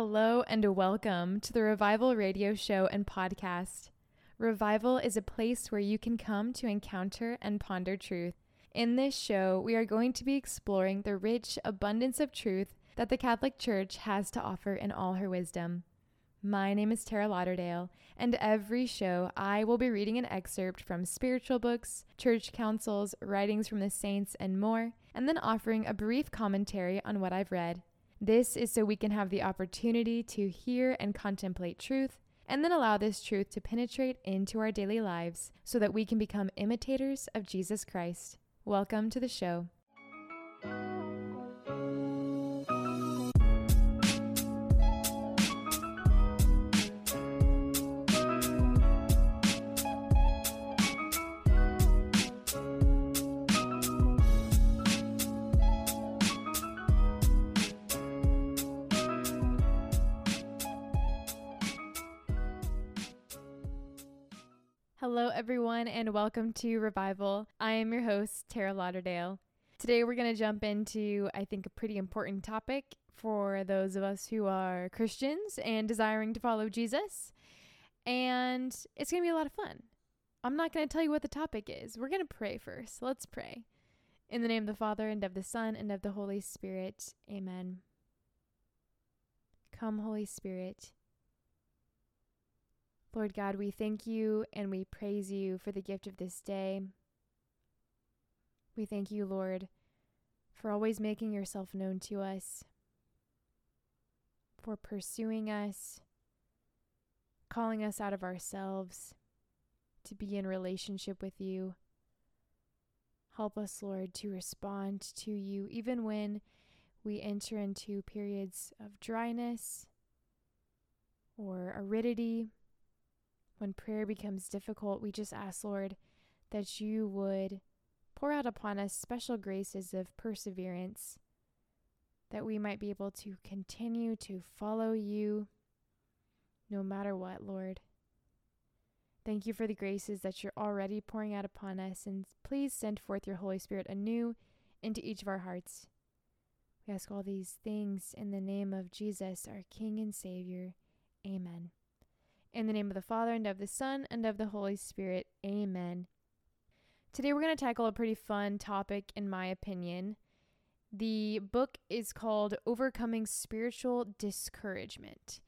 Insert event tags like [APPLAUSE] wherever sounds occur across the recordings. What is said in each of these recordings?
Hello and welcome to the Revival Radio Show and Podcast. Revival is a place where you can come to encounter and ponder truth. In this show, we are going to be exploring the rich abundance of truth that the Catholic Church has to offer in all her wisdom. My name is Tara Lauderdale, and every show I will be reading an excerpt from spiritual books, church councils, writings from the saints, and more, and then offering a brief commentary on what I've read. This is so we can have the opportunity to hear and contemplate truth, and then allow this truth to penetrate into our daily lives so that we can become imitators of Jesus Christ. Welcome to the show. And welcome to Revival. I am your host, Tara Lauderdale. Today, we're going to jump into, I think, a pretty important topic for those of us who are Christians and desiring to follow Jesus. And it's going to be a lot of fun. I'm not going to tell you what the topic is. We're going to pray first. Let's pray. In the name of the Father, and of the Son, and of the Holy Spirit. Amen. Come, Holy Spirit. Lord God, we thank you and we praise you for the gift of this day. We thank you, Lord, for always making yourself known to us, for pursuing us, calling us out of ourselves to be in relationship with you. Help us, Lord, to respond to you even when we enter into periods of dryness or aridity when prayer becomes difficult, we just ask, Lord, that you would pour out upon us special graces of perseverance, that we might be able to continue to follow you no matter what, Lord. Thank you for the graces that you're already pouring out upon us, and please send forth your Holy Spirit anew into each of our hearts. We ask all these things in the name of Jesus, our King and Savior. Amen. In the name of the Father, and of the Son, and of the Holy Spirit. Amen. Today we're going to tackle a pretty fun topic, in my opinion. The book is called Overcoming Spiritual Discouragement.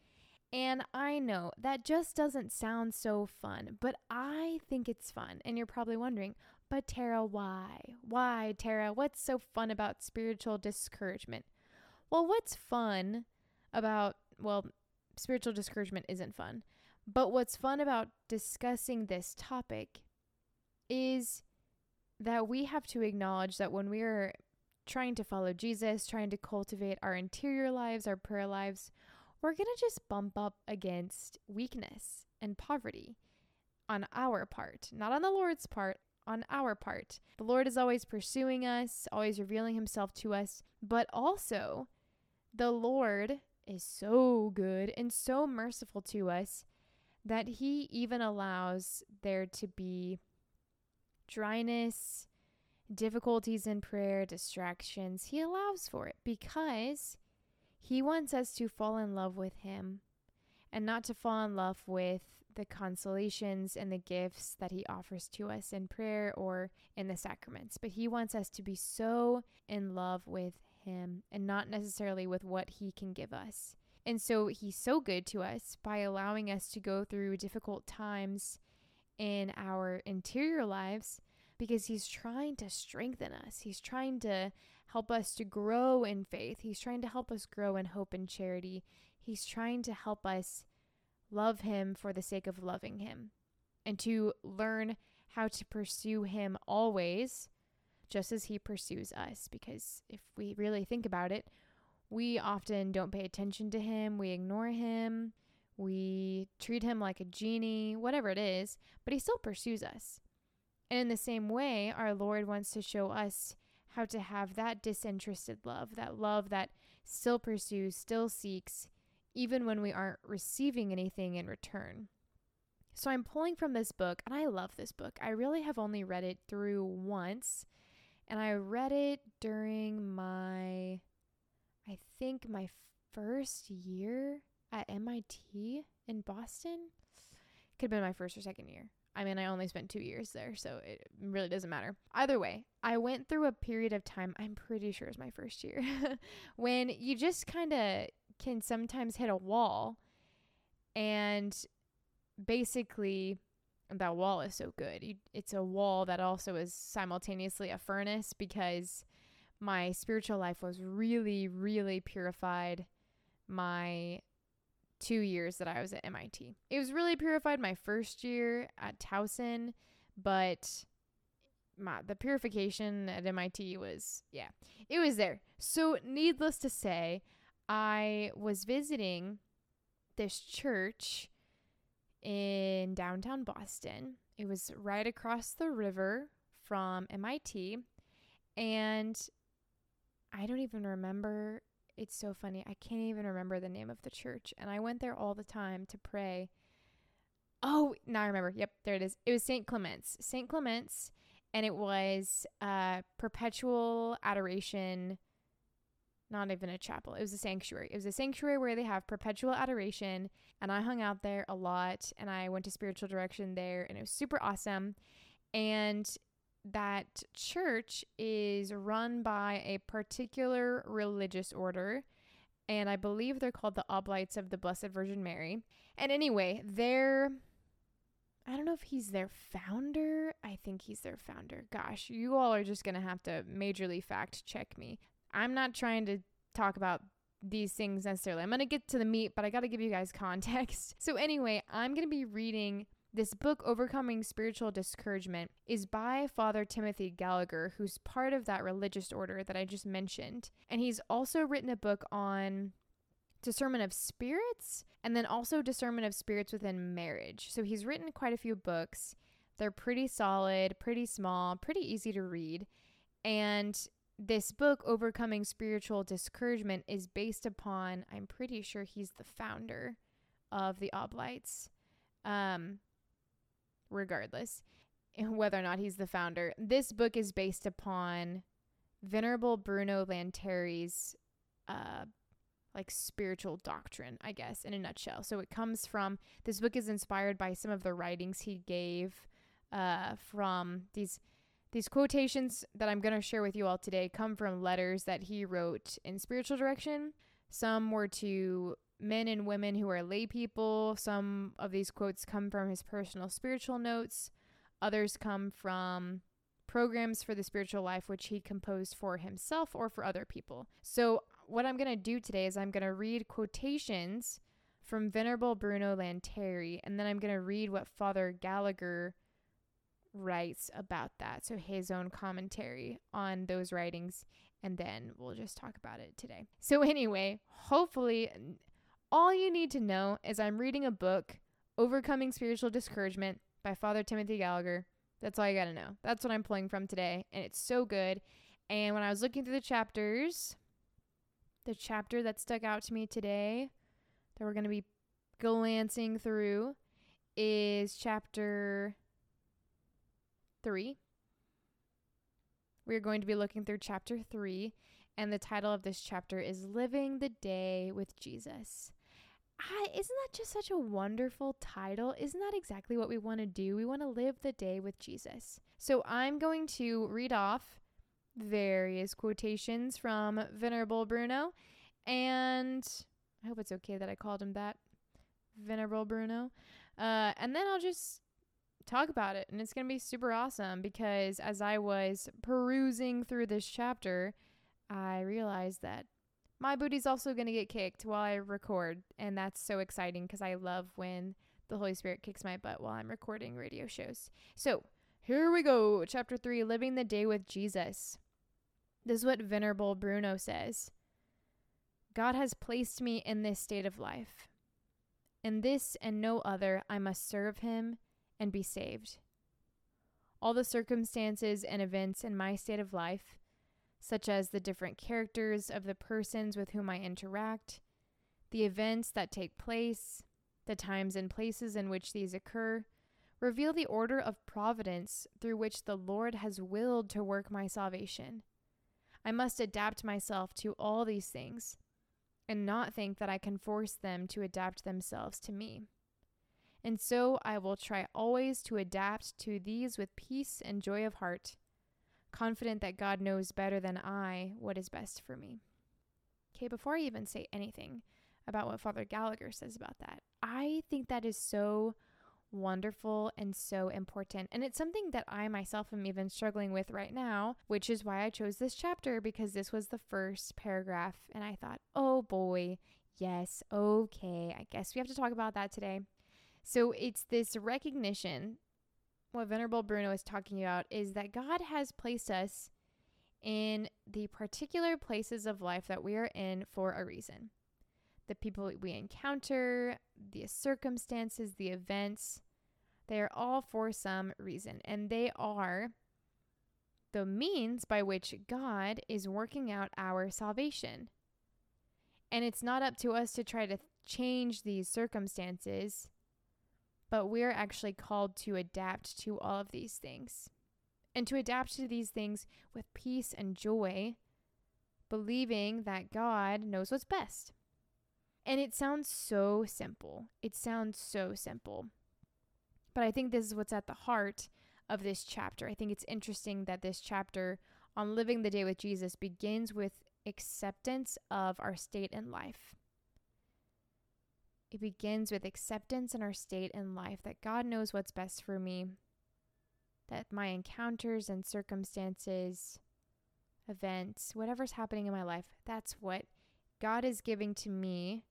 And I know that just doesn't sound so fun, but I think it's fun. And you're probably wondering, but Tara, why? Why, Tara? What's so fun about spiritual discouragement? Well, what's fun about, well, spiritual discouragement isn't fun. But what's fun about discussing this topic is that we have to acknowledge that when we're trying to follow Jesus, trying to cultivate our interior lives, our prayer lives, we're going to just bump up against weakness and poverty on our part, not on the Lord's part, on our part. The Lord is always pursuing us, always revealing himself to us, but also the Lord is so good and so merciful to us that he even allows there to be dryness, difficulties in prayer, distractions. He allows for it because he wants us to fall in love with him and not to fall in love with the consolations and the gifts that he offers to us in prayer or in the sacraments. But he wants us to be so in love with him and not necessarily with what he can give us. And so he's so good to us by allowing us to go through difficult times in our interior lives because he's trying to strengthen us. He's trying to help us to grow in faith. He's trying to help us grow in hope and charity. He's trying to help us love him for the sake of loving him and to learn how to pursue him always just as he pursues us because if we really think about it, we often don't pay attention to him, we ignore him, we treat him like a genie, whatever it is, but he still pursues us. And in the same way, our Lord wants to show us how to have that disinterested love, that love that still pursues, still seeks, even when we aren't receiving anything in return. So I'm pulling from this book, and I love this book. I really have only read it through once, and I read it during my I think my first year at MIT in Boston. Could have been my first or second year. I mean, I only spent two years there, so it really doesn't matter. Either way, I went through a period of time, I'm pretty sure it was my first year, [LAUGHS] when you just kind of can sometimes hit a wall. And basically, that wall is so good. You, it's a wall that also is simultaneously a furnace because my spiritual life was really, really purified my two years that I was at MIT. It was really purified my first year at Towson, but my, the purification at MIT was, yeah, it was there. So, needless to say, I was visiting this church in downtown Boston. It was right across the river from MIT. And I don't even remember it's so funny. I can't even remember the name of the church. And I went there all the time to pray. Oh, now I remember. Yep, there it is. It was St. Clement's. St. Clement's. And it was uh, perpetual adoration. Not even a chapel. It was a sanctuary. It was a sanctuary where they have perpetual adoration. And I hung out there a lot. And I went to spiritual direction there. And it was super awesome. And that church is run by a particular religious order, and I believe they're called the Oblates of the Blessed Virgin Mary. And anyway, they're I don't know if he's their founder. I think he's their founder. Gosh, you all are just going to have to majorly fact check me. I'm not trying to talk about these things necessarily. I'm going to get to the meat, but I got to give you guys [LAUGHS] context. So, anyway, I'm going to be reading this book, Overcoming Spiritual Discouragement, is by Father Timothy Gallagher, who's part of that religious order that I just mentioned. And he's also written a book on discernment of spirits and then also discernment of spirits within marriage. So he's written quite a few books. They're pretty solid, pretty small, pretty easy to read. And this book, Overcoming Spiritual Discouragement, is based upon, I'm pretty sure he's the founder of the Oblates. Um, regardless, [LAUGHS] whether or not he's the founder. This book is based upon Venerable Bruno Lanteri's uh, like spiritual doctrine, I guess, in a nutshell. So it comes from this book is inspired by some of the writings he gave uh, from these these quotations that I'm going to share with you all today come from letters that he wrote in spiritual direction. Some were to men and women who are lay people. Some of these quotes come from his personal spiritual notes, others come from programs for the spiritual life which he composed for himself or for other people. So, what I'm going to do today is I'm going to read quotations from Venerable Bruno Lanteri, and then I'm going to read what Father Gallagher writes about that. So, his own commentary on those writings, and then we'll just talk about it today. So, anyway, hopefully, all you need to know is I'm reading a book, Overcoming Spiritual Discouragement by Father Timothy Gallagher. That's all you got to know. That's what I'm pulling from today, and it's so good. And when I was looking through the chapters, the chapter that stuck out to me today that we're going to be glancing through is chapter 3. We're going to be looking through chapter 3, and the title of this chapter is Living the Day with Jesus. I, isn't that just such a wonderful title? Isn't that exactly what we want to do? We want to live the day with Jesus. So I'm going to read off various quotations from Venerable Bruno, and I hope it's okay that I called him that, Venerable Bruno. Uh, and then I'll just talk about it, and it's going to be super awesome because as I was perusing through this chapter, I realized that my booty's also going to get kicked while I record. And that's so exciting because I love when the Holy Spirit kicks my butt while I'm recording radio shows. So here we go. Chapter 3 Living the Day with Jesus. This is what Venerable Bruno says God has placed me in this state of life. In this and no other, I must serve him and be saved. All the circumstances and events in my state of life such as the different characters of the persons with whom I interact, the events that take place, the times and places in which these occur, reveal the order of providence through which the Lord has willed to work my salvation. I must adapt myself to all these things, and not think that I can force them to adapt themselves to me. And so I will try always to adapt to these with peace and joy of heart, confident that God knows better than I what is best for me. Okay, before I even say anything about what Father Gallagher says about that, I think that is so wonderful and so important. And it's something that I myself am even struggling with right now, which is why I chose this chapter because this was the first paragraph. And I thought, oh boy, yes, okay, I guess we have to talk about that today. So it's this recognition. What Venerable Bruno is talking about is that God has placed us in the particular places of life that we are in for a reason. The people we encounter, the circumstances, the events, they are all for some reason. And they are the means by which God is working out our salvation. And it's not up to us to try to change these circumstances but we're actually called to adapt to all of these things and to adapt to these things with peace and joy, believing that God knows what's best. And it sounds so simple. It sounds so simple. But I think this is what's at the heart of this chapter. I think it's interesting that this chapter on living the day with Jesus begins with acceptance of our state in life. It begins with acceptance in our state in life that God knows what's best for me, that my encounters and circumstances, events, whatever's happening in my life, that's what God is giving to me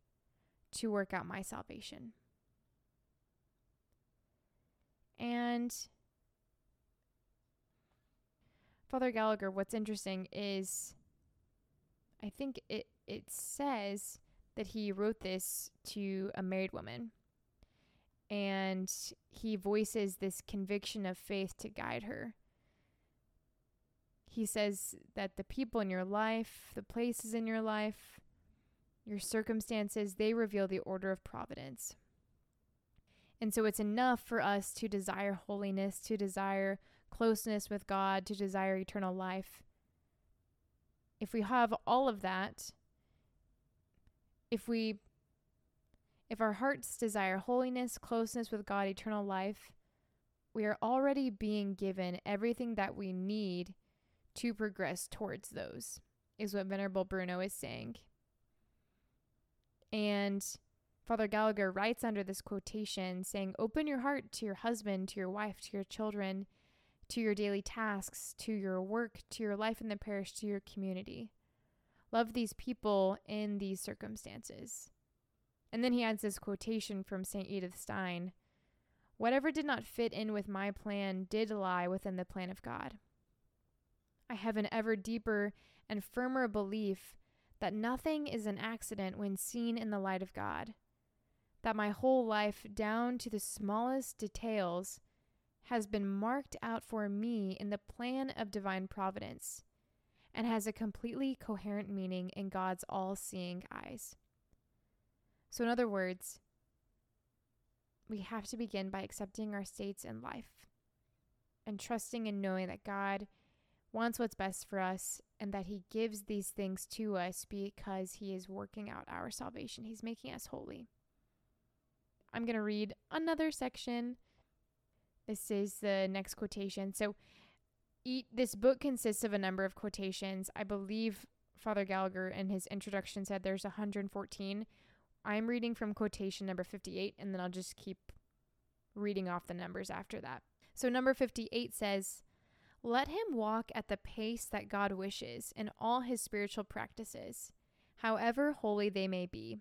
to work out my salvation. And Father Gallagher, what's interesting is I think it it says that he wrote this to a married woman. And he voices this conviction of faith to guide her. He says that the people in your life, the places in your life, your circumstances, they reveal the order of providence. And so it's enough for us to desire holiness, to desire closeness with God, to desire eternal life. If we have all of that, if we if our hearts desire holiness, closeness with God, eternal life, we are already being given everything that we need to progress towards those, is what Venerable Bruno is saying. And Father Gallagher writes under this quotation saying, Open your heart to your husband, to your wife, to your children, to your daily tasks, to your work, to your life in the parish, to your community. Love these people in these circumstances. And then he adds this quotation from St. Edith Stein Whatever did not fit in with my plan did lie within the plan of God. I have an ever deeper and firmer belief that nothing is an accident when seen in the light of God, that my whole life, down to the smallest details, has been marked out for me in the plan of divine providence and has a completely coherent meaning in God's all seeing eyes. So, in other words, we have to begin by accepting our states in life and trusting and knowing that God wants what's best for us and that He gives these things to us because He is working out our salvation. He's making us holy. I'm going to read another section. This is the next quotation. So, this book consists of a number of quotations. I believe Father Gallagher in his introduction said there's 114. I'm reading from quotation number 58, and then I'll just keep reading off the numbers after that. So, number 58 says, Let him walk at the pace that God wishes in all his spiritual practices, however holy they may be,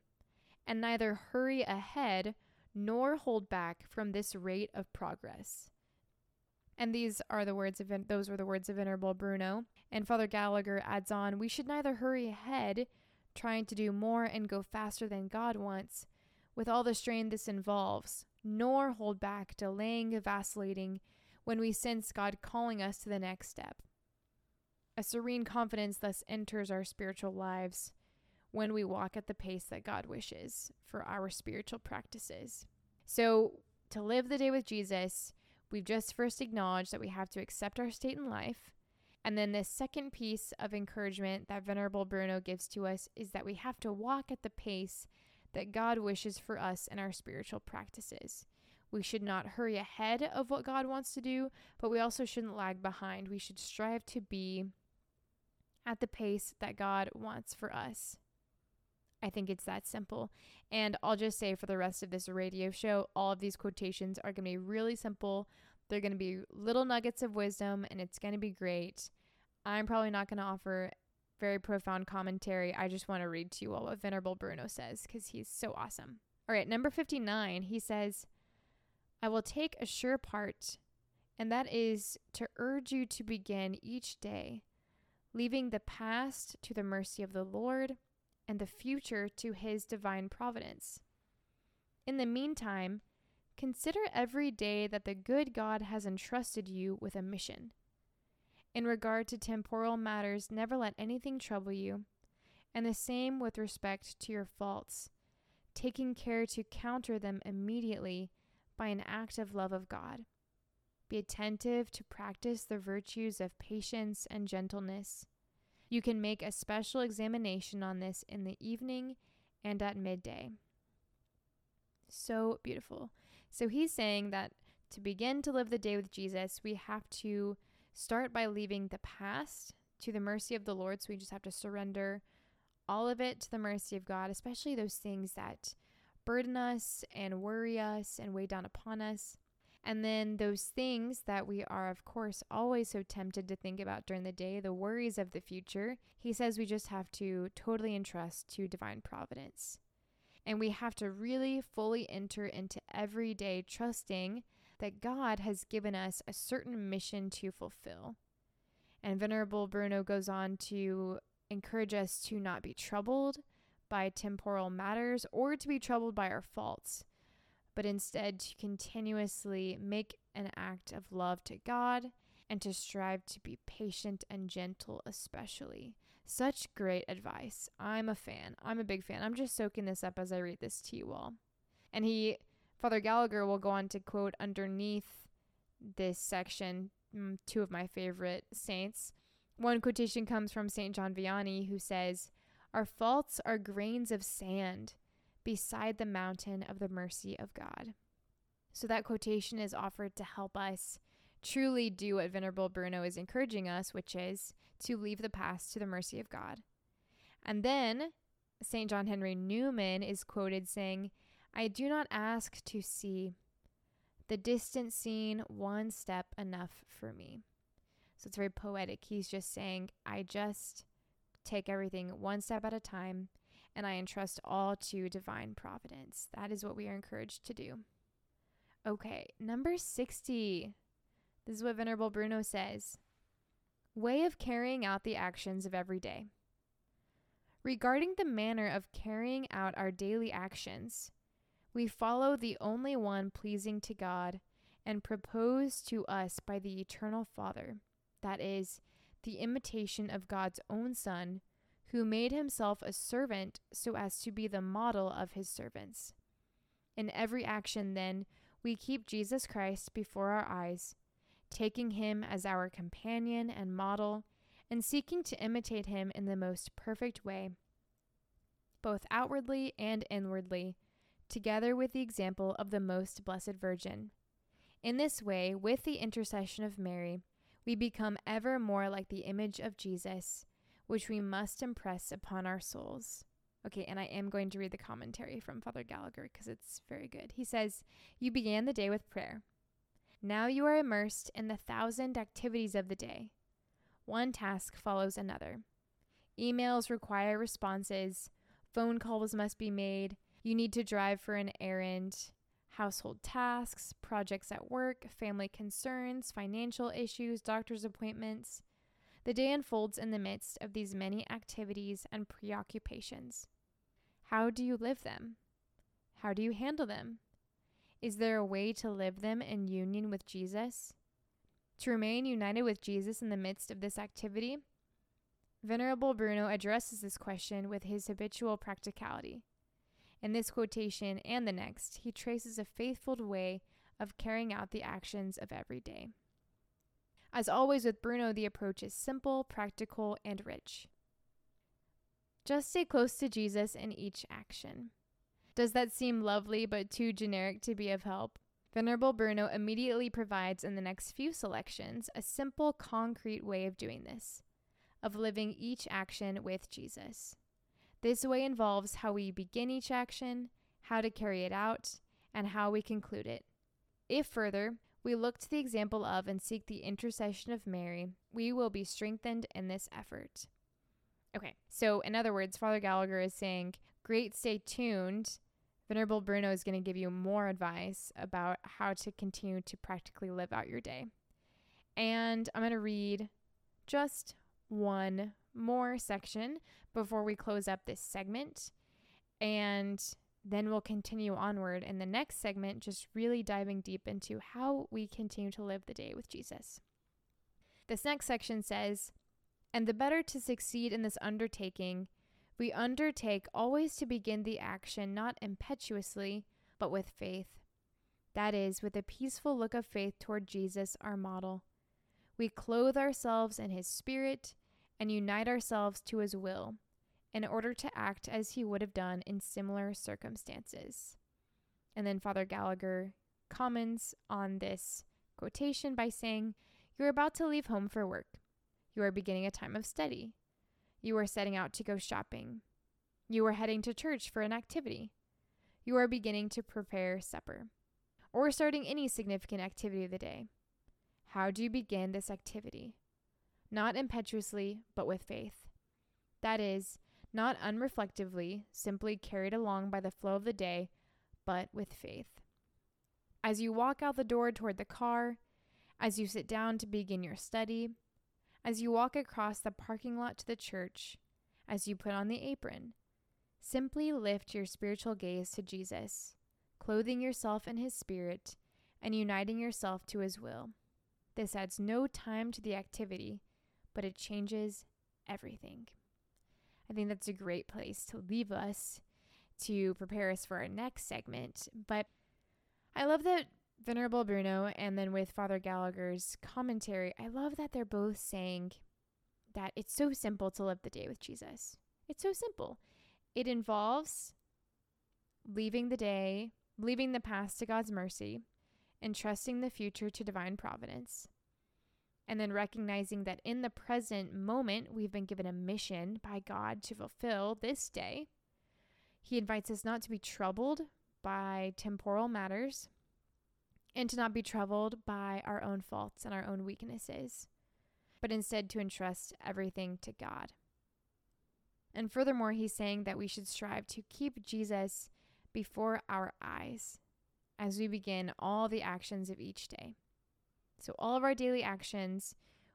and neither hurry ahead nor hold back from this rate of progress. And these are the words of those were the words of Venerable Bruno. And Father Gallagher adds on, we should neither hurry ahead, trying to do more and go faster than God wants, with all the strain this involves, nor hold back, delaying, vacillating, when we sense God calling us to the next step. A serene confidence thus enters our spiritual lives when we walk at the pace that God wishes for our spiritual practices. So, to live the day with Jesus, We've just first acknowledged that we have to accept our state in life And then the second piece of encouragement that Venerable Bruno gives to us is that we have to walk at the pace that God wishes for us in our spiritual practices. We should not hurry ahead of what God wants to do, but we also shouldn't lag behind. We should strive to be at the pace that God wants for us. I think it's that simple. And I'll just say for the rest of this radio show, all of these quotations are going to be really simple. They're going to be little nuggets of wisdom, and it's going to be great. I'm probably not going to offer very profound commentary. I just want to read to you all what Venerable Bruno says because he's so awesome. All right, number 59, he says, I will take a sure part, and that is to urge you to begin each day, leaving the past to the mercy of the Lord and the future to his divine providence. In the meantime, consider every day that the good God has entrusted you with a mission. In regard to temporal matters, never let anything trouble you, and the same with respect to your faults, taking care to counter them immediately by an act of love of God. Be attentive to practice the virtues of patience and gentleness. You can make a special examination on this in the evening and at midday. So beautiful. So he's saying that to begin to live the day with Jesus, we have to start by leaving the past to the mercy of the Lord. So we just have to surrender all of it to the mercy of God, especially those things that burden us and worry us and weigh down upon us. And then those things that we are, of course, always so tempted to think about during the day, the worries of the future, he says we just have to totally entrust to divine providence. And we have to really fully enter into every day trusting that God has given us a certain mission to fulfill. And Venerable Bruno goes on to encourage us to not be troubled, by temporal matters or to be troubled by our faults, but instead to continuously make an act of love to God and to strive to be patient and gentle, especially. Such great advice. I'm a fan. I'm a big fan. I'm just soaking this up as I read this to you all. And he, Father Gallagher, will go on to quote underneath this section mm, two of my favorite saints. One quotation comes from St. John Vianney, who says, our faults are grains of sand beside the mountain of the mercy of God. So that quotation is offered to help us truly do what Venerable Bruno is encouraging us, which is to leave the past to the mercy of God. And then St. John Henry Newman is quoted saying, I do not ask to see the distant scene one step enough for me. So it's very poetic. He's just saying, I just take everything one step at a time, and I entrust all to divine providence. That is what we are encouraged to do. Okay, number 60. This is what Venerable Bruno says Way of carrying out the actions of every day. Regarding the manner of carrying out our daily actions, we follow the only one pleasing to God and proposed to us by the Eternal Father, that is, the imitation of God's own Son, who made himself a servant so as to be the model of his servants. In every action, then, we keep Jesus Christ before our eyes, taking him as our companion and model, and seeking to imitate him in the most perfect way, both outwardly and inwardly, together with the example of the most blessed Virgin. In this way, with the intercession of Mary, we become ever more like the image of Jesus, which we must impress upon our souls. Okay, and I am going to read the commentary from Father Gallagher because it's very good. He says, You began the day with prayer. Now you are immersed in the thousand activities of the day. One task follows another. Emails require responses, phone calls must be made, you need to drive for an errand, household tasks, projects at work, family concerns, financial issues, doctor's appointments. The day unfolds in the midst of these many activities and preoccupations. How do you live them? How do you handle them? Is there a way to live them in union with Jesus? To remain united with Jesus in the midst of this activity? Venerable Bruno addresses this question with his habitual practicality. In this quotation and the next, he traces a faithful way of carrying out the actions of every day. As always with Bruno, the approach is simple, practical, and rich. Just stay close to Jesus in each action. Does that seem lovely but too generic to be of help? Venerable Bruno immediately provides in the next few selections a simple, concrete way of doing this, of living each action with Jesus. This way involves how we begin each action, how to carry it out, and how we conclude it. If further, we look to the example of and seek the intercession of Mary, we will be strengthened in this effort. Okay, so in other words, Father Gallagher is saying, Great, stay tuned Venerable Bruno is going to give you more advice about how to continue to practically live out your day. And I'm going to read just one more section before we close up this segment. And then we'll continue onward in the next segment, just really diving deep into how we continue to live the day with Jesus. This next section says, And the better to succeed in this undertaking we undertake always to begin the action not impetuously, but with faith. That is, with a peaceful look of faith toward Jesus, our model. We clothe ourselves in his spirit and unite ourselves to his will in order to act as he would have done in similar circumstances. And then Father Gallagher comments on this quotation by saying, You're about to leave home for work. You are beginning a time of study. You are setting out to go shopping. You are heading to church for an activity. You are beginning to prepare supper. Or starting any significant activity of the day. How do you begin this activity? Not impetuously, but with faith. That is, not unreflectively, simply carried along by the flow of the day, but with faith. As you walk out the door toward the car, as you sit down to begin your study, as you walk across the parking lot to the church, as you put on the apron. Simply lift your spiritual gaze to Jesus, clothing yourself in His Spirit and uniting yourself to His will. This adds no time to the activity, but it changes everything. I think that's a great place to leave us to prepare us for our next segment. But I love that Venerable Bruno and then with Father Gallagher's commentary, I love that they're both saying that it's so simple to live the day with Jesus. It's so simple. It involves leaving the day, leaving the past to God's mercy, and trusting the future to divine providence. And then recognizing that in the present moment, we've been given a mission by God to fulfill this day. He invites us not to be troubled by temporal matters, and to not be troubled by our own faults and our own weaknesses, but instead to entrust everything to God. And furthermore, he's saying that we should strive to keep Jesus before our eyes as we begin all the actions of each day. So, all of our daily actions,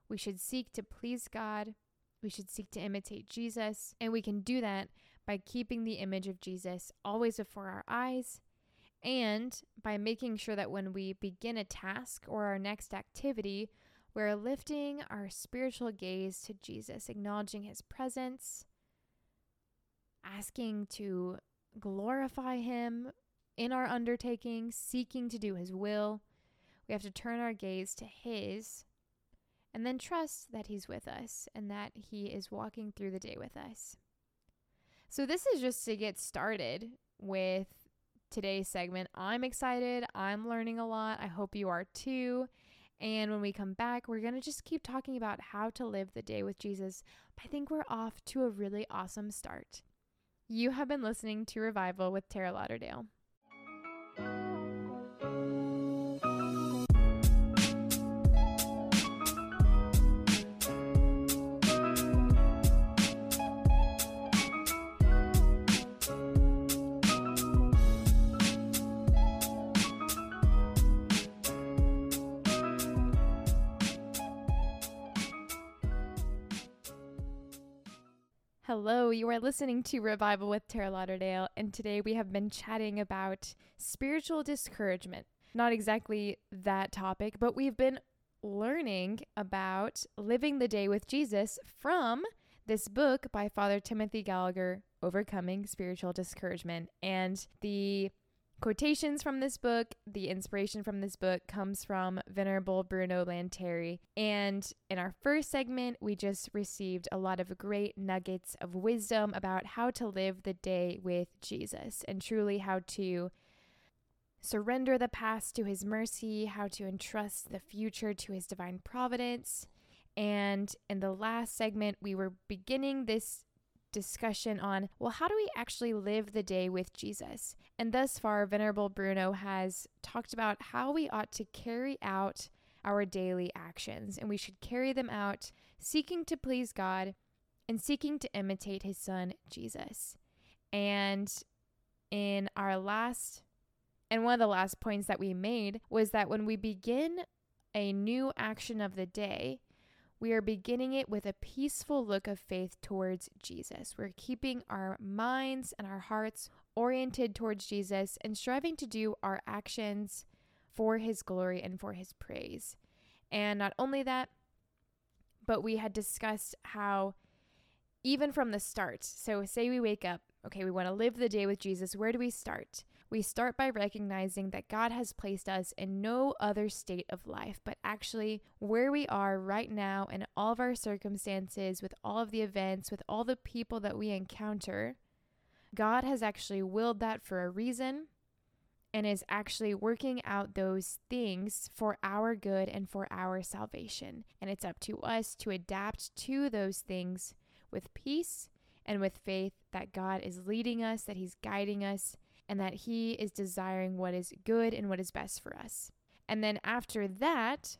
we should seek to please God, we should seek to imitate Jesus, and we can do that by keeping the image of Jesus always before our eyes and by making sure that when we begin a task or our next activity, we're lifting our spiritual gaze to Jesus, acknowledging his presence, asking to glorify him in our undertaking, seeking to do his will. We have to turn our gaze to his and then trust that he's with us and that he is walking through the day with us. So, this is just to get started with today's segment. I'm excited. I'm learning a lot. I hope you are too. And when we come back, we're going to just keep talking about how to live the day with Jesus. I think we're off to a really awesome start. You have been listening to Revival with Tara Lauderdale. Hello, you are listening to Revival with Tara Lauderdale, and today we have been chatting about spiritual discouragement. Not exactly that topic, but we've been learning about living the day with Jesus from this book by Father Timothy Gallagher, Overcoming Spiritual Discouragement. And the quotations from this book, the inspiration from this book comes from Venerable Bruno Lanteri. And in our first segment, we just received a lot of great nuggets of wisdom about how to live the day with Jesus and truly how to surrender the past to his mercy, how to entrust the future to his divine providence. And in the last segment, we were beginning this discussion on, well, how do we actually live the day with Jesus? And thus far, Venerable Bruno has talked about how we ought to carry out our daily actions, and we should carry them out seeking to please God and seeking to imitate his son, Jesus. And in our last, and one of the last points that we made was that when we begin a new action of the day, we are beginning it with a peaceful look of faith towards Jesus. We're keeping our minds and our hearts oriented towards Jesus and striving to do our actions for his glory and for his praise. And not only that, but we had discussed how even from the start, so say we wake up, okay, we want to live the day with Jesus, where do we start? We start by recognizing that God has placed us in no other state of life, but actually where we are right now in all of our circumstances, with all of the events, with all the people that we encounter. God has actually willed that for a reason and is actually working out those things for our good and for our salvation. And it's up to us to adapt to those things with peace and with faith that God is leading us, that He's guiding us, and that He is desiring what is good and what is best for us. And then after that,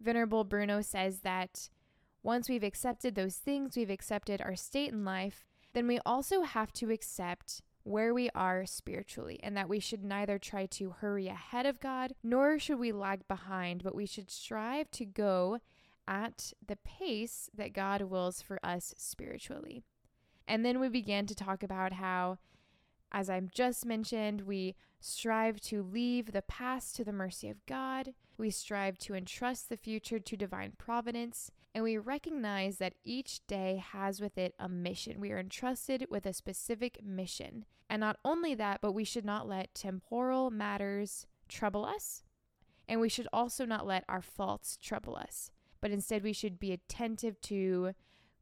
Venerable Bruno says that once we've accepted those things, we've accepted our state in life, then we also have to accept where we are spiritually, and that we should neither try to hurry ahead of God, nor should we lag behind, but we should strive to go at the pace that God wills for us spiritually. And then we began to talk about how as I've just mentioned, we strive to leave the past to the mercy of God. We strive to entrust the future to divine providence. And we recognize that each day has with it a mission. We are entrusted with a specific mission. And not only that, but we should not let temporal matters trouble us. And we should also not let our faults trouble us. But instead, we should be attentive to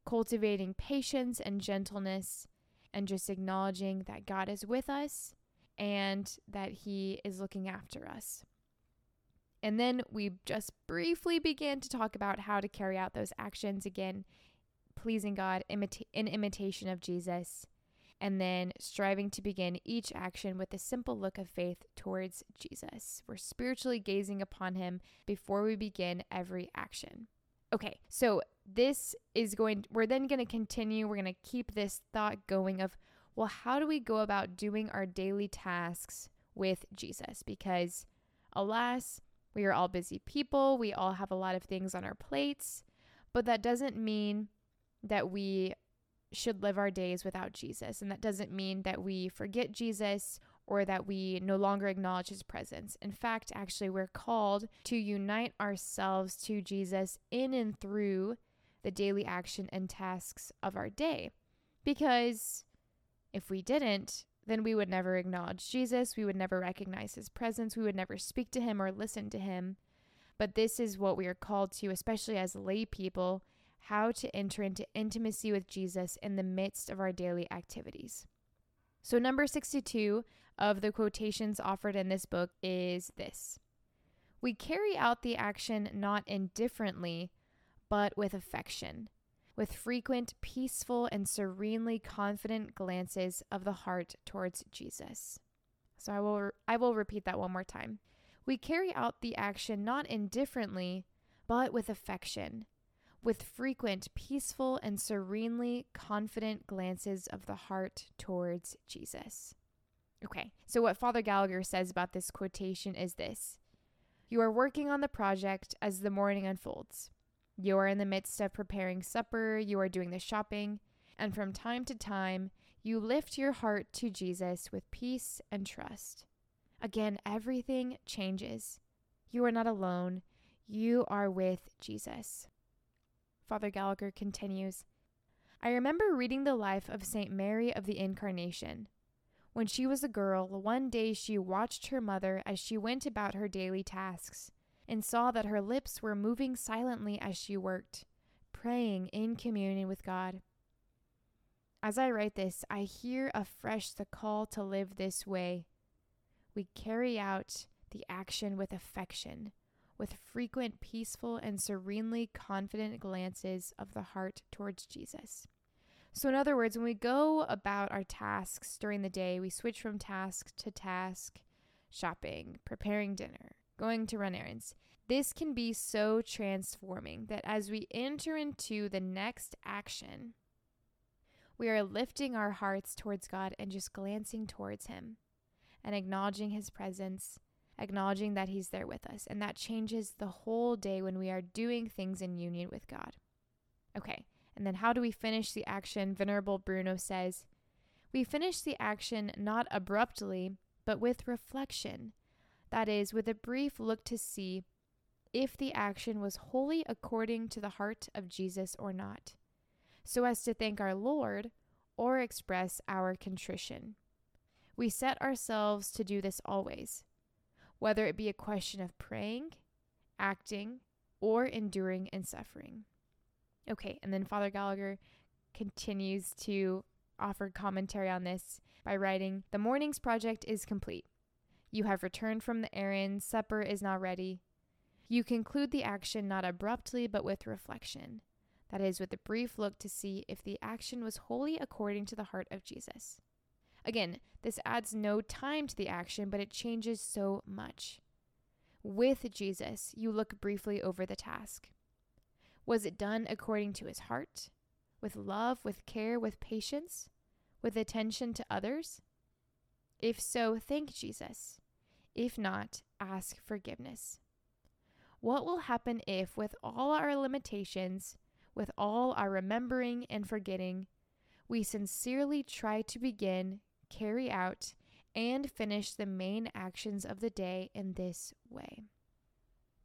cultivating patience and gentleness and just acknowledging that God is with us and that He is looking after us. And then we just briefly began to talk about how to carry out those actions again, pleasing God imita- in imitation of Jesus, and then striving to begin each action with a simple look of faith towards Jesus. We're spiritually gazing upon Him before we begin every action. Okay, so this is going, we're then going to continue. We're going to keep this thought going of, well, how do we go about doing our daily tasks with Jesus? Because, alas, we are all busy people. We all have a lot of things on our plates, but that doesn't mean that we should live our days without Jesus. And that doesn't mean that we forget Jesus or that we no longer acknowledge his presence. In fact, actually, we're called to unite ourselves to Jesus in and through the daily action and tasks of our day. Because if we didn't, then we would never acknowledge Jesus, we would never recognize his presence, we would never speak to him or listen to him. But this is what we are called to, especially as lay people, how to enter into intimacy with Jesus in the midst of our daily activities. So, number 62 of the quotations offered in this book is this We carry out the action not indifferently, but with affection, with frequent, peaceful, and serenely confident glances of the heart towards Jesus. So I will, I will repeat that one more time. We carry out the action not indifferently, but with affection, with frequent, peaceful, and serenely confident glances of the heart towards Jesus. Okay, so what Father Gallagher says about this quotation is this You are working on the project as the morning unfolds. You are in the midst of preparing supper, you are doing the shopping, and from time to time, you lift your heart to Jesus with peace and trust. Again, everything changes. You are not alone, you are with Jesus. Father Gallagher continues I remember reading the life of St. Mary of the Incarnation. When she was a girl, one day she watched her mother as she went about her daily tasks and saw that her lips were moving silently as she worked, praying in communion with God. As I write this, I hear afresh the call to live this way. We carry out the action with affection, with frequent peaceful and serenely confident glances of the heart towards Jesus. So, in other words, when we go about our tasks during the day, we switch from task to task, shopping, preparing dinner, going to run errands. This can be so transforming that as we enter into the next action, we are lifting our hearts towards God and just glancing towards Him and acknowledging His presence, acknowledging that He's there with us. And that changes the whole day when we are doing things in union with God. Okay, and then how do we finish the action? Venerable Bruno says, We finish the action not abruptly, but with reflection. That is, with a brief look to see if the action was wholly according to the heart of Jesus or not, so as to thank our Lord or express our contrition. We set ourselves to do this always, whether it be a question of praying, acting, or enduring and suffering. Okay, and then Father Gallagher continues to offer commentary on this by writing The morning's project is complete. You have returned from the errand, supper is now ready. You conclude the action not abruptly but with reflection. That is, with a brief look to see if the action was wholly according to the heart of Jesus. Again, this adds no time to the action, but it changes so much. With Jesus, you look briefly over the task. Was it done according to his heart? With love, with care, with patience, with attention to others? If so, thank Jesus. If not, ask forgiveness. What will happen if, with all our limitations, with all our remembering and forgetting, we sincerely try to begin, carry out, and finish the main actions of the day in this way?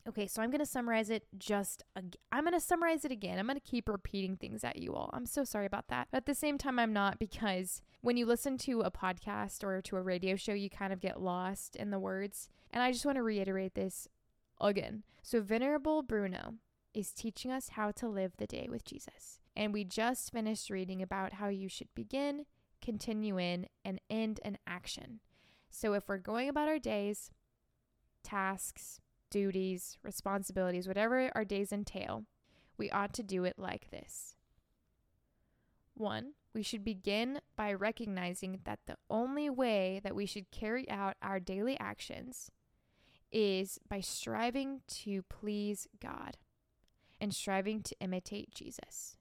Okay, so I'm going to summarize it just ag- I'm going to summarize it again. I'm going to keep repeating things at you all. I'm so sorry about that. But at the same time I'm not because when you listen to a podcast or to a radio show, you kind of get lost in the words. And I just want to reiterate this again. So Venerable Bruno is teaching us how to live the day with Jesus. And we just finished reading about how you should begin, continue in, and end an action. So if we're going about our days, tasks, duties, responsibilities, whatever our days entail, we ought to do it like this. One, we should begin by recognizing that the only way that we should carry out our daily actions is by striving to please God and striving to imitate Jesus.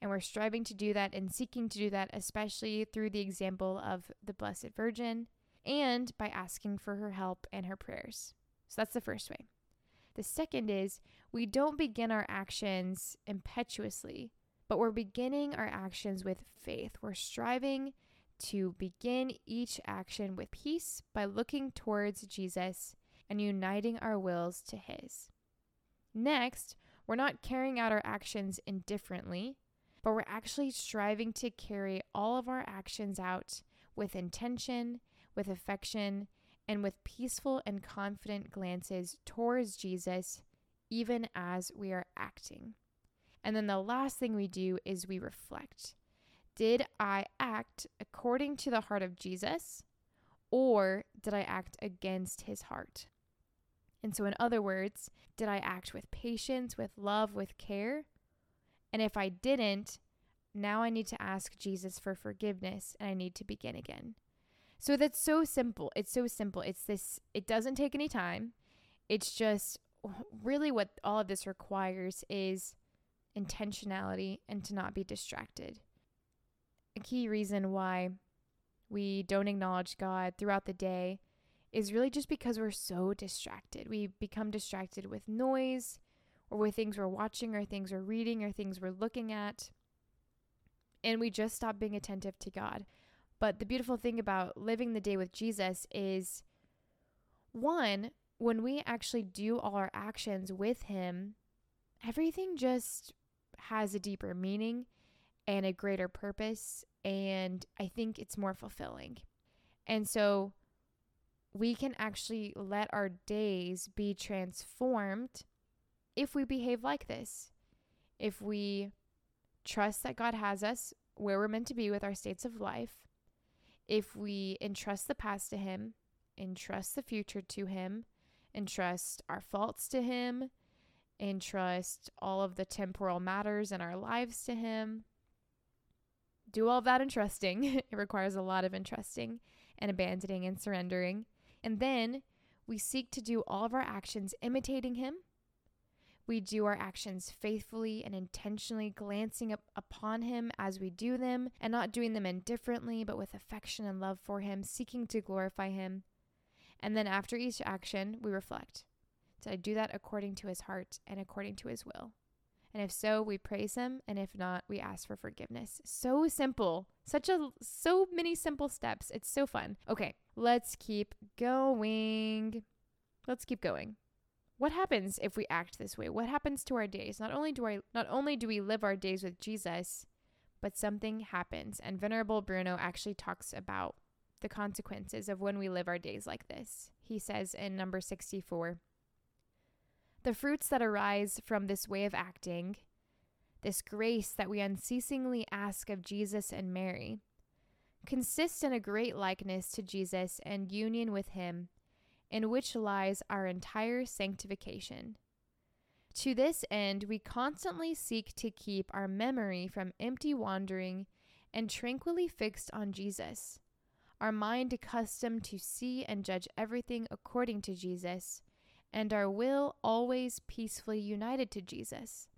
And we're striving to do that and seeking to do that, especially through the example of the Blessed Virgin and by asking for her help and her prayers. So that's the first way. The second is we don't begin our actions impetuously, but we're beginning our actions with faith. We're striving to begin each action with peace by looking towards Jesus and uniting our wills to His. Next, we're not carrying out our actions indifferently, but we're actually striving to carry all of our actions out with intention, with affection, and with peaceful and confident glances towards Jesus, even as we are acting. And then the last thing we do is we reflect. Did I act according to the heart of Jesus, or did I act against his heart? And so, in other words, did I act with patience, with love, with care? And if I didn't, now I need to ask Jesus for forgiveness and I need to begin again. So that's so simple. It's so simple. It's this, it doesn't take any time. It's just really what all of this requires is intentionality and to not be distracted. A key reason why we don't acknowledge God throughout the day is really just because we're so distracted. We become distracted with noise or with things we're watching or things we're reading or things we're looking at. And we just stop being attentive to God. But the beautiful thing about living the day with Jesus is one, when we actually do all our actions with Him, everything just has a deeper meaning and a greater purpose. And I think it's more fulfilling. And so we can actually let our days be transformed if we behave like this. If we trust that God has us where we're meant to be with our states of life, if we entrust the past to Him, entrust the future to Him, entrust our faults to Him, entrust all of the temporal matters in our lives to Him, do all that entrusting. [LAUGHS] it requires a lot of entrusting and abandoning and surrendering. And then we seek to do all of our actions imitating Him. We do our actions faithfully and intentionally, glancing up upon Him as we do them, and not doing them indifferently, but with affection and love for Him, seeking to glorify Him. And then after each action, we reflect Did I do that according to His heart and according to His will? And if so, we praise him, and if not, we ask for forgiveness. So simple. Such a so many simple steps. It's so fun. Okay, let's keep going. Let's keep going. What happens if we act this way? What happens to our days? Not only do I not only do we live our days with Jesus, but something happens. And Venerable Bruno actually talks about the consequences of when we live our days like this. He says in number 64 the fruits that arise from this way of acting, this grace that we unceasingly ask of Jesus and Mary, consist in a great likeness to Jesus and union with Him, in which lies our entire sanctification. To this end, we constantly seek to keep our memory from empty wandering and tranquilly fixed on Jesus, our mind accustomed to see and judge everything according to Jesus and our will always peacefully united to Jesus.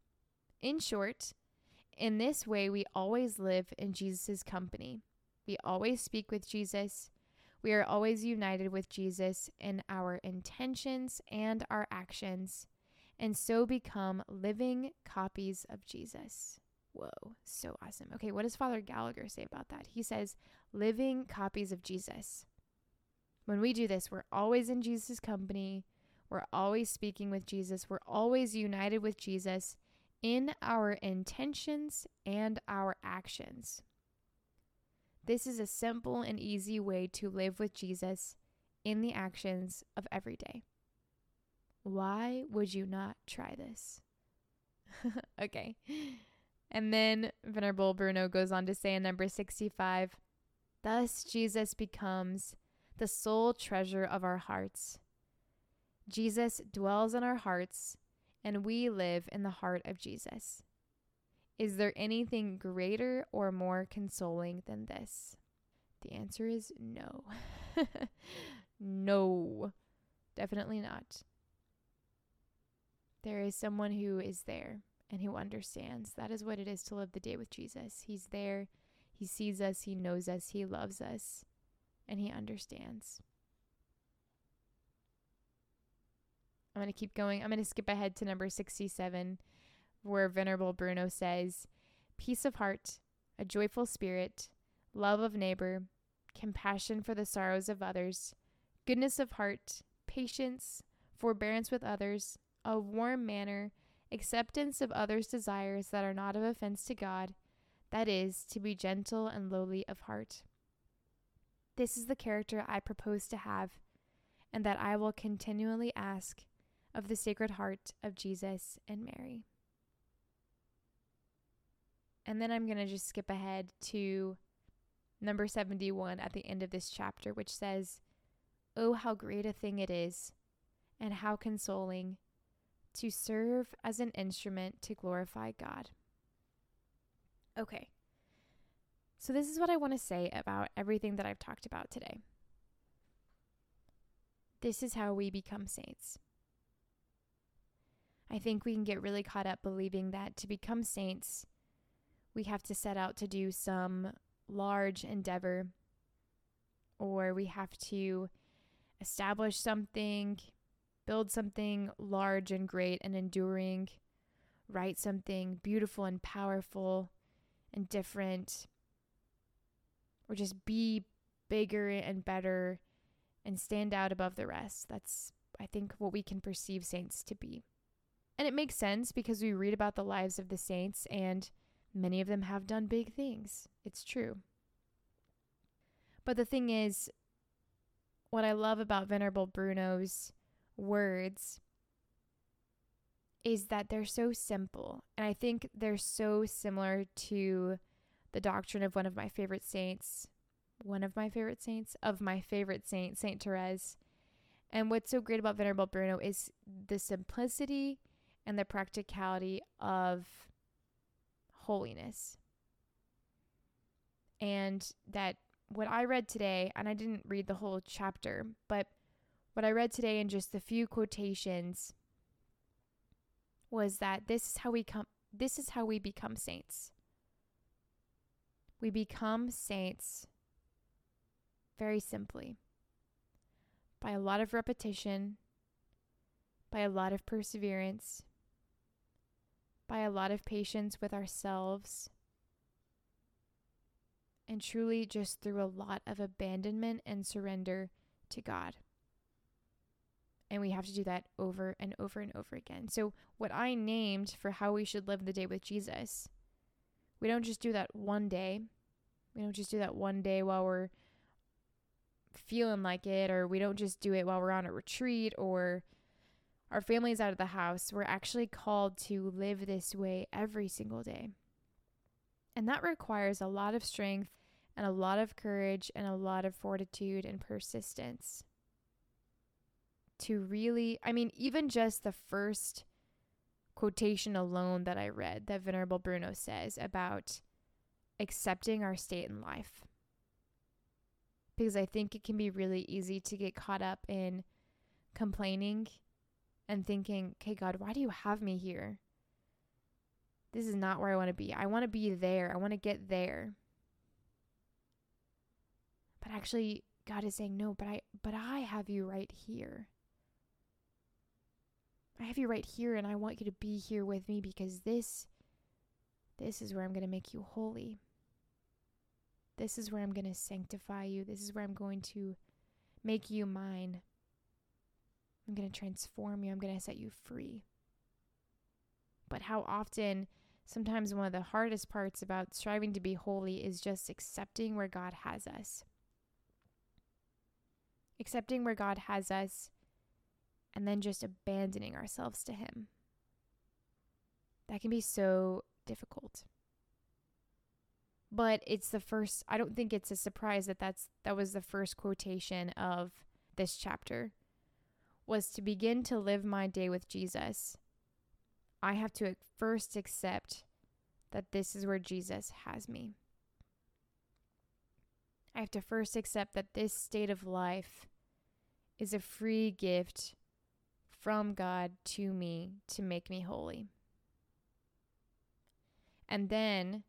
In short, in this way, we always live in Jesus' company. We always speak with Jesus. We are always united with Jesus in our intentions and our actions, and so become living copies of Jesus. Whoa, so awesome. Okay, what does Father Gallagher say about that? He says, living copies of Jesus. When we do this, we're always in Jesus' company. We're always speaking with Jesus. We're always united with Jesus in our intentions and our actions. This is a simple and easy way to live with Jesus in the actions of every day. Why would you not try this? [LAUGHS] okay. And then Venerable Bruno goes on to say in number 65 Thus Jesus becomes the sole treasure of our hearts Jesus dwells in our hearts, and we live in the heart of Jesus. Is there anything greater or more consoling than this? The answer is no. [LAUGHS] no, definitely not. There is someone who is there and who understands. That is what it is to live the day with Jesus. He's there, He sees us, He knows us, He loves us, and He understands. I'm going to keep going. I'm going to skip ahead to number 67, where Venerable Bruno says, Peace of heart, a joyful spirit, love of neighbor, compassion for the sorrows of others, goodness of heart, patience, forbearance with others, a warm manner, acceptance of others' desires that are not of offense to God, that is, to be gentle and lowly of heart. This is the character I propose to have, and that I will continually ask of the Sacred Heart of Jesus and Mary. And then I'm going to just skip ahead to number 71 at the end of this chapter, which says, Oh, how great a thing it is, and how consoling to serve as an instrument to glorify God. Okay, so this is what I want to say about everything that I've talked about today. This is how we become saints. I think we can get really caught up believing that to become saints, we have to set out to do some large endeavor or we have to establish something, build something large and great and enduring, write something beautiful and powerful and different, or just be bigger and better and stand out above the rest. That's, I think, what we can perceive saints to be. And it makes sense because we read about the lives of the saints, and many of them have done big things. It's true. But the thing is, what I love about Venerable Bruno's words is that they're so simple. And I think they're so similar to the doctrine of one of my favorite saints, one of my favorite saints, of my favorite saint, Saint Therese. And what's so great about Venerable Bruno is the simplicity and the practicality of holiness. And that what I read today, and I didn't read the whole chapter, but what I read today in just a few quotations was that this is how we come this is how we become saints. We become saints very simply by a lot of repetition, by a lot of perseverance, by a lot of patience with ourselves, and truly just through a lot of abandonment and surrender to God. And we have to do that over and over and over again. So, what I named for how we should live the day with Jesus, we don't just do that one day. We don't just do that one day while we're feeling like it, or we don't just do it while we're on a retreat or our family's out of the house. We're actually called to live this way every single day. And that requires a lot of strength and a lot of courage and a lot of fortitude and persistence to really, I mean, even just the first quotation alone that I read that Venerable Bruno says about accepting our state in life. Because I think it can be really easy to get caught up in complaining and thinking, okay, God, why do you have me here? This is not where I want to be. I want to be there. I want to get there. But actually, God is saying, no, but I but I have you right here. I have you right here and I want you to be here with me because this this is where I'm going to make you holy. This is where I'm going to sanctify you. This is where I'm going to make you mine. I'm going to transform you. I'm going to set you free. But how often, sometimes one of the hardest parts about striving to be holy is just accepting where God has us. Accepting where God has us and then just abandoning ourselves to Him. That can be so difficult. But it's the first I don't think it's a surprise that that's that was the first quotation of this chapter was to begin to live my day with Jesus. I have to first accept that this is where Jesus has me. I have to first accept that this state of life is a free gift from God to me to make me holy. And then,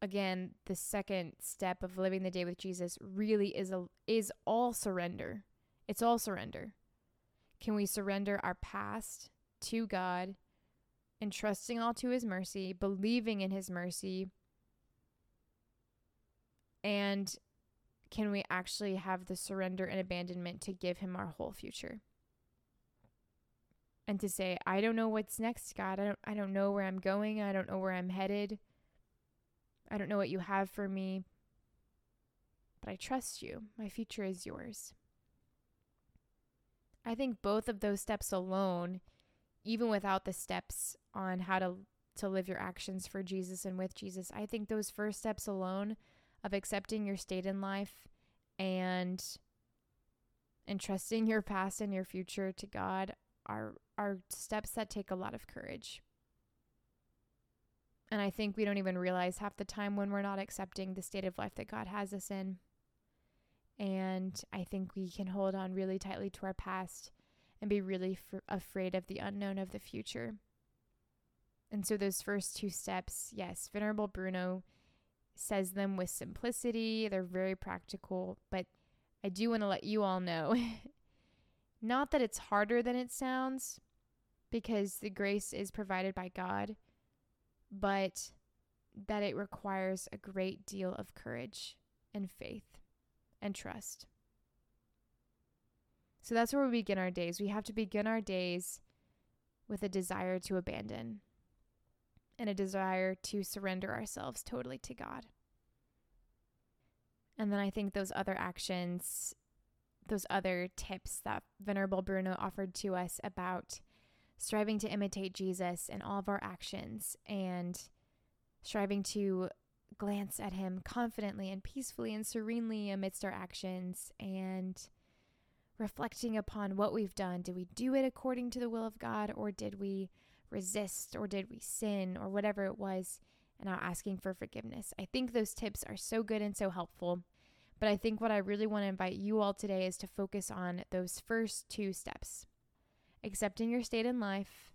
again, the second step of living the day with Jesus really is a is all surrender. It's all surrender. Can we surrender our past to God, entrusting all to His mercy, believing in His mercy, and can we actually have the surrender and abandonment to give Him our whole future? and to say, I don't know what's next, God. I don't I don't know where I'm going. I don't know where I'm headed. I don't know what you have for me. But I trust you. My future is yours. I think both of those steps alone, even without the steps on how to to live your actions for Jesus and with Jesus, I think those first steps alone of accepting your state in life and entrusting your past and your future to God are are steps that take a lot of courage. And I think we don't even realize half the time when we're not accepting the state of life that God has us in. And I think we can hold on really tightly to our past and be really f- afraid of the unknown of the future. And so, those first two steps, yes, Venerable Bruno says them with simplicity. They're very practical, but I do want to let you all know [LAUGHS] Not that it's harder than it sounds, because the grace is provided by God, but that it requires a great deal of courage and faith and trust. So that's where we begin our days. We have to begin our days with a desire to abandon and a desire to surrender ourselves totally to God. And then I think those other actions those other tips that Venerable Bruno offered to us about striving to imitate Jesus in all of our actions and striving to glance at him confidently and peacefully and serenely amidst our actions and reflecting upon what we've done. Did we do it according to the will of God or did we resist or did we sin or whatever it was? And now asking for forgiveness. I think those tips are so good and so helpful. But I think what I really want to invite you all today is to focus on those first two steps accepting your state in life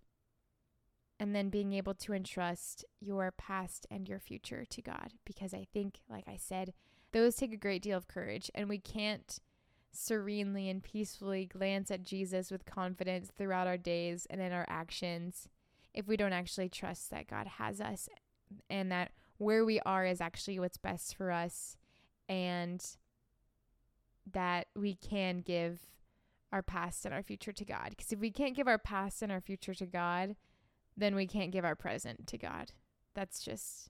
and then being able to entrust your past and your future to God. Because I think, like I said, those take a great deal of courage, and we can't serenely and peacefully glance at Jesus with confidence throughout our days and in our actions if we don't actually trust that God has us and that where we are is actually what's best for us and that we can give our past and our future to God. Because if we can't give our past and our future to God, then we can't give our present to God. That's just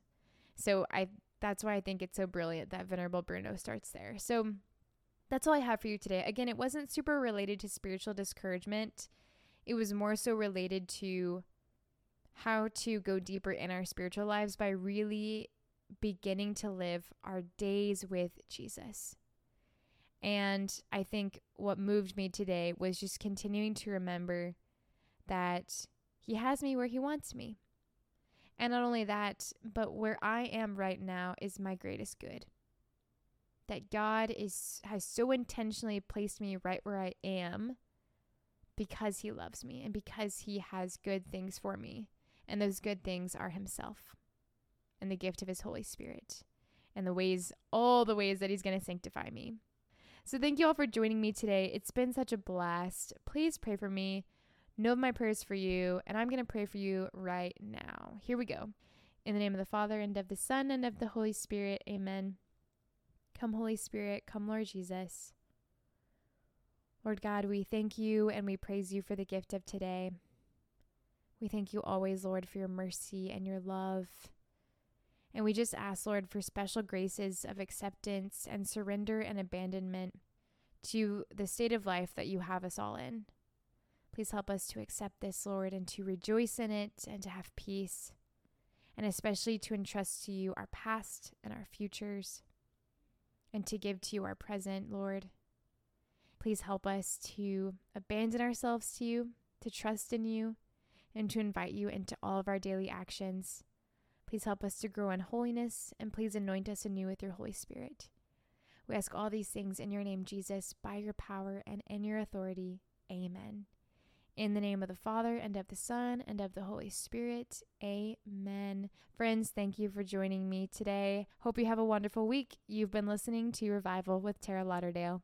so I that's why I think it's so brilliant that Venerable Bruno starts there. So that's all I have for you today. Again, it wasn't super related to spiritual discouragement. It was more so related to how to go deeper in our spiritual lives by really beginning to live our days with Jesus. And I think what moved me today was just continuing to remember that He has me where He wants me. And not only that, but where I am right now is my greatest good. That God is has so intentionally placed me right where I am because he loves me and because he has good things for me. And those good things are himself and the gift of his Holy Spirit and the ways all the ways that he's going to sanctify me. So thank you all for joining me today. It's been such a blast. Please pray for me. Know of my prayers for you, and I'm going to pray for you right now. Here we go. In the name of the Father, and of the Son, and of the Holy Spirit. Amen. Come, Holy Spirit. Come, Lord Jesus. Lord God, we thank you and we praise you for the gift of today. We thank you always, Lord, for your mercy and your love. And we just ask, Lord, for special graces of acceptance and surrender and abandonment to the state of life that you have us all in. Please help us to accept this, Lord, and to rejoice in it and to have peace, and especially to entrust to you our past and our futures, and to give to you our present, Lord. Please help us to abandon ourselves to you, to trust in you, and to invite you into all of our daily actions Please help us to grow in holiness, and please anoint us anew with your Holy Spirit. We ask all these things in your name, Jesus, by your power and in your authority. Amen. In the name of the Father, and of the Son, and of the Holy Spirit. Amen. Friends, thank you for joining me today. Hope you have a wonderful week. You've been listening to Revival with Tara Lauderdale.